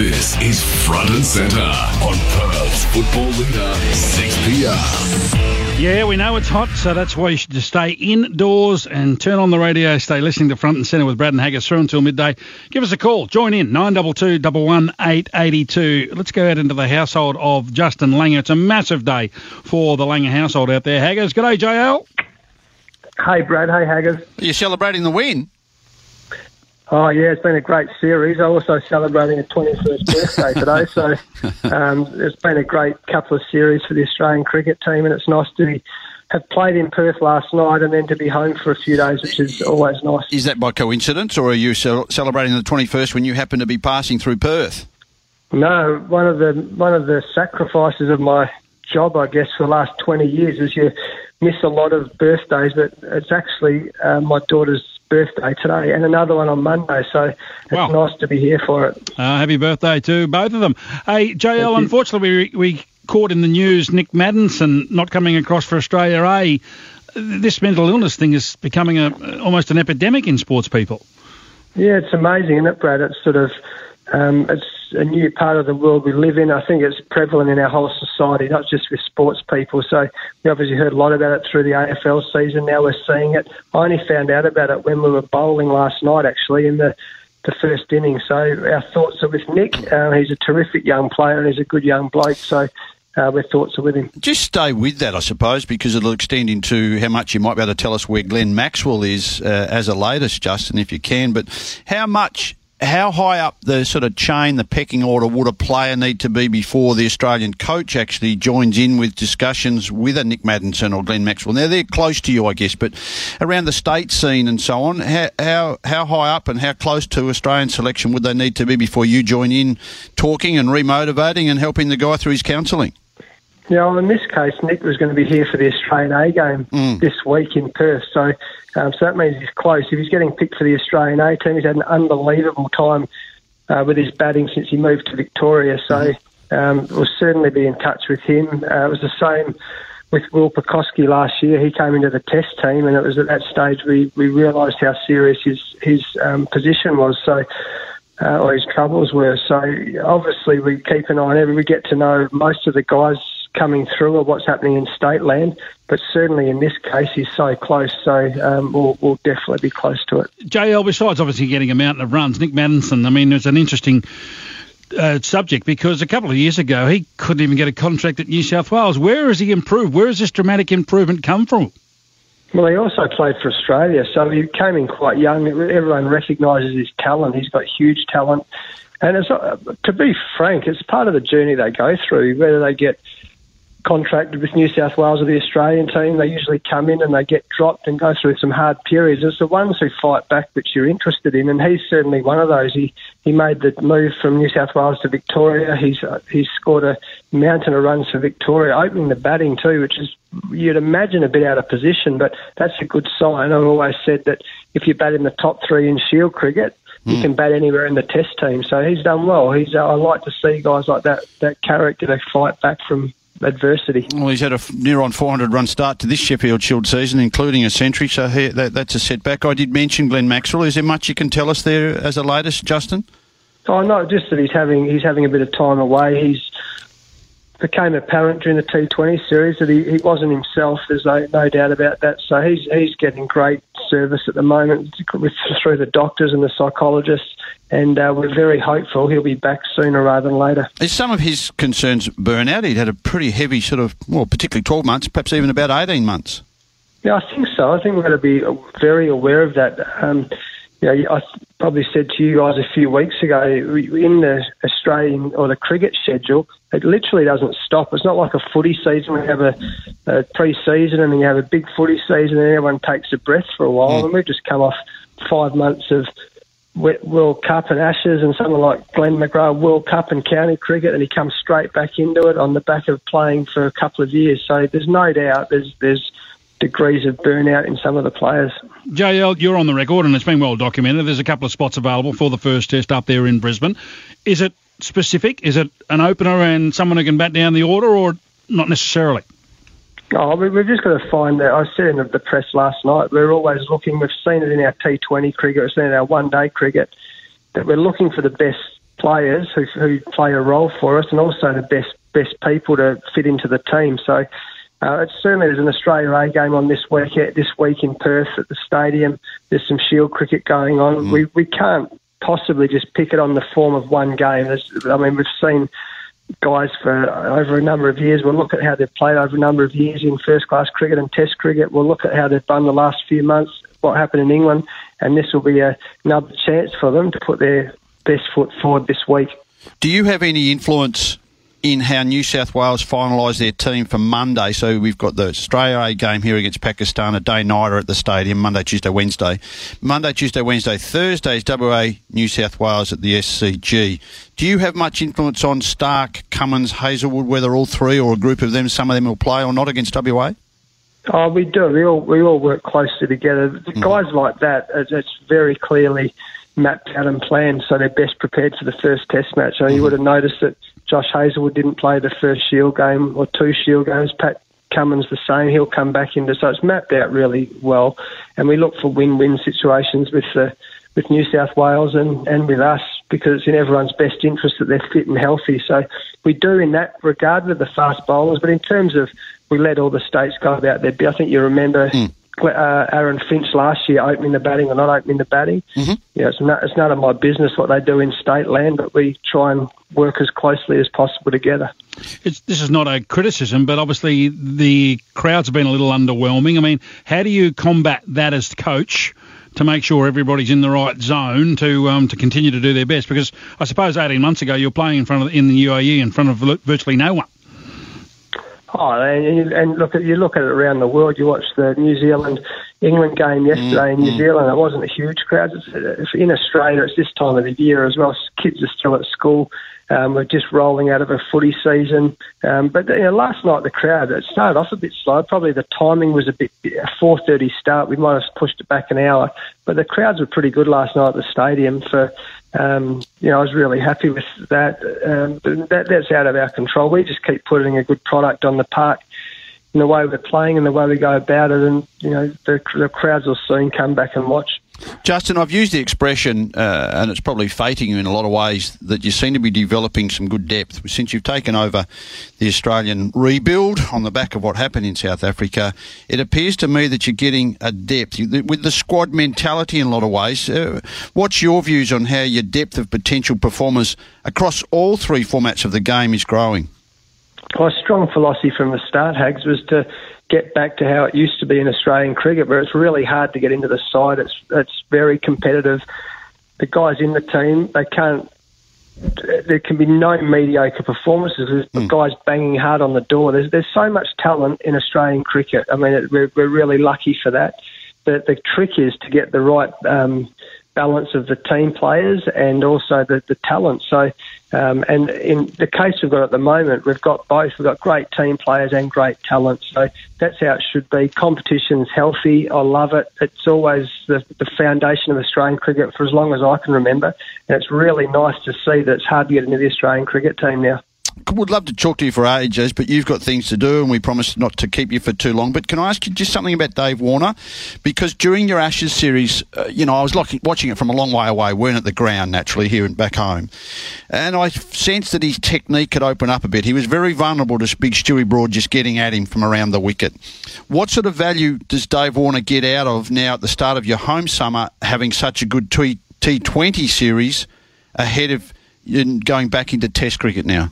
This is Front and Centre on Perth's football leader, 6PR. Yeah, we know it's hot, so that's why you should just stay indoors and turn on the radio. Stay listening to Front and Centre with Brad and Haggis through until midday. Give us a call. Join in, 922 882. Let's go out into the household of Justin Langer. It's a massive day for the Langer household out there. Haggis, g'day, JL. Hey, Brad. Hey, Haggis. Are you celebrating the win? Oh yeah, it's been a great series. I'm also celebrating a 21st birthday today, so um, it's been a great couple of series for the Australian cricket team, and it's nice to be, have played in Perth last night and then to be home for a few days, which is always nice. Is that by coincidence, or are you celebrating the 21st when you happen to be passing through Perth? No, one of the one of the sacrifices of my job, I guess, for the last 20 years is you miss a lot of birthdays, but it's actually uh, my daughter's birthday today and another one on Monday. So it's wow. nice to be here for it. Uh, happy birthday to both of them. Hey, JL, unfortunately, we, we caught in the news Nick Maddinson not coming across for Australia A. This mental illness thing is becoming a, almost an epidemic in sports people. Yeah, it's amazing, isn't it, Brad? It's sort of um, it's a new part of the world we live in. I think it's prevalent in our whole society, not just with sports people. So we obviously heard a lot about it through the AFL season. Now we're seeing it. I only found out about it when we were bowling last night, actually, in the the first inning. So our thoughts are with Nick. Uh, he's a terrific young player and he's a good young bloke. So uh, our thoughts are with him. Just stay with that, I suppose, because it'll extend into how much you might be able to tell us where Glenn Maxwell is uh, as a latest, Justin, if you can. But how much how high up the sort of chain, the pecking order, would a player need to be before the Australian coach actually joins in with discussions with a Nick Maddinson or Glenn Maxwell? Now they're close to you, I guess, but around the state scene and so on, how how, how high up and how close to Australian selection would they need to be before you join in talking and remotivating and helping the guy through his counselling? Yeah, well, in this case, Nick was going to be here for the Australian A game mm. this week in Perth, so um, so that means he's close. If he's getting picked for the Australian A team, he's had an unbelievable time uh, with his batting since he moved to Victoria. So um, we'll certainly be in touch with him. Uh, it was the same with Will Pucovski last year. He came into the Test team, and it was at that stage we, we realised how serious his his um, position was. So. Uh, or his troubles were. So obviously we keep an eye on it. We get to know most of the guys coming through or what's happening in state land. But certainly in this case, he's so close, so um, we'll, we'll, definitely be close to it. JL, besides obviously getting a mountain of runs, Nick Maddinson, I mean, it's an interesting uh, subject because a couple of years ago he couldn't even get a contract at New South Wales. Where has he improved? Where has this dramatic improvement come from? Well, he also played for Australia, so he came in quite young. Everyone recognises his talent. He's got huge talent. And it's, uh, to be frank, it's part of the journey they go through, whether they get contracted with New South Wales or the Australian team. They usually come in and they get dropped and go through some hard periods. It's the ones who fight back which you're interested in, and he's certainly one of those. He he made the move from New South Wales to Victoria. He's uh, he's scored a mountain of runs for Victoria, opening the batting too, which is you'd imagine a bit out of position, but that's a good sign. I've always said that if you bat in the top three in Shield cricket, you mm. can bat anywhere in the Test team. So he's done well. He's uh, I like to see guys like that that character they fight back from adversity. Well, he's had a near on 400 run start to this Sheffield Shield season, including a century, so he, that, that's a setback. I did mention Glenn Maxwell. Is there much you can tell us there as a latest, Justin? Oh no, just that he's having he's having a bit of time away. He's became apparent during the T20 series that he, he wasn't himself. There's no, no doubt about that. So he's he's getting great service at the moment with, through the doctors and the psychologists, and uh, we're very hopeful he'll be back sooner rather than later. Is some of his concerns burnout? He'd had a pretty heavy sort of, well, particularly 12 months, perhaps even about 18 months. Yeah, I think so. I think we're going to be very aware of that. Um, you know, I probably said to you guys a few weeks ago, in the Australian or the cricket schedule, it literally doesn't stop. It's not like a footy season. We have a, a pre-season and then you have a big footy season and everyone takes a breath for a while. Mm. And we've just come off five months of World Cup and Ashes and someone like Glenn McGrath World Cup and county cricket and he comes straight back into it on the back of playing for a couple of years. So there's no doubt there's there's degrees of burnout in some of the players. JL, you're on the record and it's been well documented. There's a couple of spots available for the first test up there in Brisbane. Is it specific? Is it an opener and someone who can bat down the order or not necessarily? Oh, we've just got to find that. I said in the press last night, we're always looking, we've seen it in our T20 cricket, we've seen it in our one day cricket, that we're looking for the best players who, who play a role for us, and also the best best people to fit into the team. So. Uh, it's certainly there's an Australia A game on this week this week in Perth at the stadium. There's some Shield cricket going on. Mm. We we can't possibly just pick it on the form of one game. There's, I mean, we've seen guys for over a number of years. We'll look at how they've played over a number of years in first class cricket and Test cricket. We'll look at how they've done the last few months, what happened in England, and this will be a, another chance for them to put their best foot forward this week. Do you have any influence in how New South Wales finalise their team for Monday. So we've got the Australia A game here against Pakistan, a day nighter at the stadium, Monday, Tuesday, Wednesday. Monday, Tuesday, Wednesday, Thursday is WA New South Wales at the SCG. Do you have much influence on Starc, Cummins, Hazlewood, whether all three or a group of them, some of them will play or not against WA? Oh, we do. We all we all work closely together. Mm. Guys like that, it's very clearly mapped out and planned, so they're best prepared for the first Test match. So mm. you mm-hmm. would have noticed that Josh Hazlewood didn't play the first Shield game or two Shield games. Pat Cummins the same. He'll come back into so it's mapped out really well, and we look for win-win situations with the with New South Wales and, and with us because it's in everyone's best interest that they're fit and healthy. So we do in that regard with the fast bowlers, but in terms of we let all the states go about their. I think you remember. Mm uh, Aaron Finch last year opening the batting or not opening the batting. Mm-hmm. You know, it's, not, it's none of my business what they do in state land, but we try and work as closely as possible together. It's, this is not a criticism, but obviously the crowds have been a little underwhelming. I mean, how do you combat that as coach? To make sure everybody's in the right zone to um, to continue to do their best, because I suppose 18 months ago you were playing in front of in the UAE in front of virtually no one. Oh, and, and look at you look at it around the world. You watch the New Zealand England game yesterday mm-hmm. in New mm. Zealand. It wasn't a huge crowd. It's, in Australia, it's this time of the year as well. Kids are still at school. Um, we're just rolling out of a footy season. Um, but you know, last night the crowd it started off a bit slow. Probably the timing was a bit a 4:30 start. We might have pushed it back an hour, but the crowds were pretty good last night at the stadium for um, you know, I was really happy with that. Um, that. That's out of our control. We just keep putting a good product on the park in the way we're playing and the way we go about it, and you know, the, the crowds will soon come back and watch. Justin, I've used the expression, uh, and it's probably fating you in a lot of ways, that you seem to be developing some good depth. Since you've taken over the Australian rebuild on the back of what happened in South Africa, it appears to me that you're getting a depth with the squad mentality in a lot of ways. Uh, what's your views on how your depth of potential performers across all three formats of the game is growing? My strong philosophy from the start, Hags, was to get back to how it used to be in Australian cricket, where it's really hard to get into the side. It's it's very competitive. The guys in the team they can't. There can be no mediocre performances. There's mm. guys banging hard on the door. There's there's so much talent in Australian cricket. I mean, it, we're we're really lucky for that. The the trick is to get the right um, balance of the team players and also the, the talent. So, um, and in the case we've got at the moment, we've got both. We've got great team players and great talent. So that's how it should be. Competition's healthy. I love it. It's always the, the foundation of Australian cricket for as long as I can remember. And it's really nice to see that it's hard to get into the Australian cricket team now would love to talk to you for ages, but you've got things to do, and we promise not to keep you for too long. But can I ask you just something about Dave Warner? Because during your Ashes series, uh, you know, I was looking, watching it from a long way away, weren't at the ground naturally here and back home, and I sensed that his technique could open up a bit. He was very vulnerable to big Stewie Broad just getting at him from around the wicket. What sort of value does Dave Warner get out of now at the start of your home summer, having such a good T T20 series ahead of going back into Test cricket now?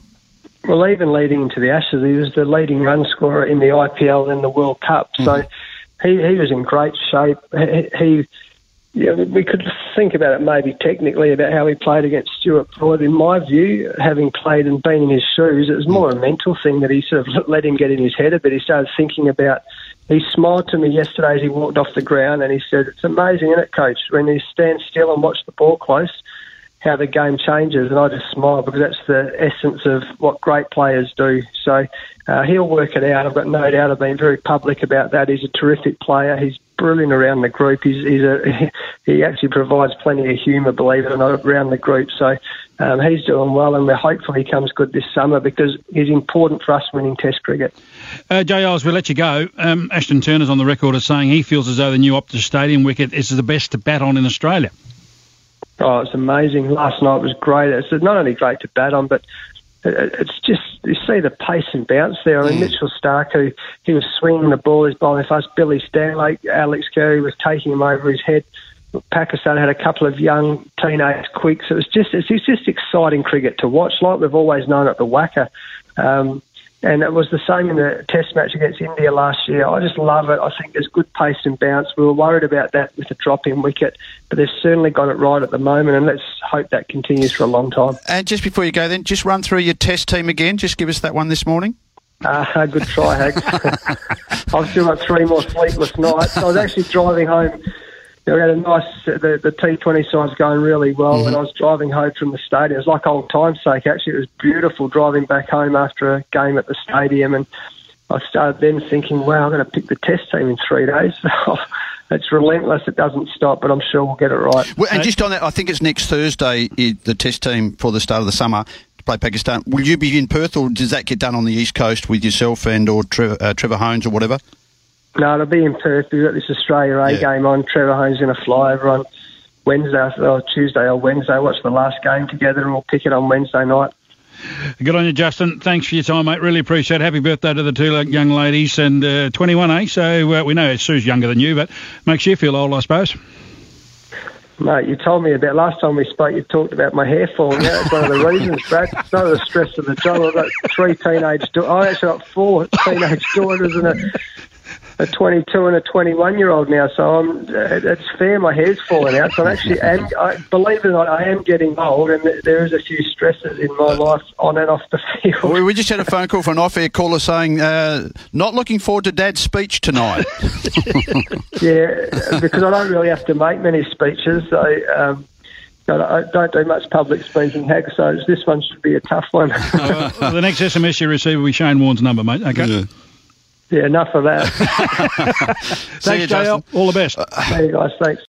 Well, even leading into the Ashes, he was the leading run scorer in the IPL and the World Cup. Mm-hmm. So he, he was in great shape. He, he yeah, we could think about it maybe technically about how he played against Stuart Broad. In my view, having played and been in his shoes, it was more a mental thing that he sort of let him get in his head a bit. He started thinking about. He smiled to me yesterday as he walked off the ground, and he said, "It's amazing, isn't it, Coach? When you stand still and watch the ball close." How the game changes, and I just smile because that's the essence of what great players do. So uh, he'll work it out. I've got no doubt. I've been very public about that. He's a terrific player. He's brilliant around the group. He's, he's a, he actually provides plenty of humour, believe it or not, around the group. So um, he's doing well, and we're hopeful he comes good this summer because he's important for us winning Test cricket. Uh, JL, we'll let you go. Um, Ashton Turner's on the record as saying he feels as though the new Optus Stadium wicket is the best to bat on in Australia. Oh, it's amazing. Last night was great. It's not only great to bat on, but it's just you see the pace and bounce there. I mean, mm. Mitchell Starc, who he was swinging the ball, he's bowling fast. Billy Stanlake, Alex Carey was taking him over his head. Pakistan had a couple of young teenage quicks. It was just it's just exciting cricket to watch, like we've always known at the WACA. Um, and it was the same in the Test match against India last year. I just love it. I think there's good pace and bounce. We were worried about that with the drop in wicket, but they've certainly got it right at the moment, and let's hope that continues for a long time. And just before you go, then, just run through your Test team again. Just give us that one this morning. Uh, good try, Hags. I've still got three more sleepless nights. I was actually driving home we had a nice the the T20 side's going really well. Mm-hmm. When I was driving home from the stadium, it was like old time's sake. Actually, it was beautiful driving back home after a game at the stadium, and I started then thinking, wow, I'm going to pick the Test team in three days. it's relentless. It doesn't stop, but I'm sure we'll get it right. Well, and just on that, I think it's next Thursday the Test team for the start of the summer to play Pakistan. Will you be in Perth, or does that get done on the East Coast with yourself and or Trevor, uh, Trevor Hohns or whatever? No, it'll be in Perth. We've got this Australia A yeah. game on. Trevor Hohns going to fly over on Wednesday or Tuesday or Wednesday. Watch the last game together, and we'll pick it on Wednesday night. Good on you, Justin. Thanks for your time, mate. Really appreciate it. Happy birthday to the two young ladies. And uh, 21, eh? So uh, we know Sue's younger than you, but makes you feel old, I suppose. Mate, you told me about last time we spoke. You talked about my hair falling out. It's one of the reasons, Brad. It's not the stress of the job. I've got three teenage. daughters. I actually got four teenage daughters and a a 22 and a 21 year old now, so I'm, it's fair. My hair's falling out. So I'm actually, and I, believe it or not, I am getting old, and there is a few stresses in my life on and off the field. Well, we just had a phone call from an off-air caller saying, uh, "Not looking forward to Dad's speech tonight." yeah, because I don't really have to make many speeches. So, um, I don't do much public speaking, Hag, so this one should be a tough one. uh, well, the next SMS you receive will be Shane Warne's number, mate. Okay. Yeah. Yeah, enough of that. Thanks, JL. All the best. Hey, guys. Thanks.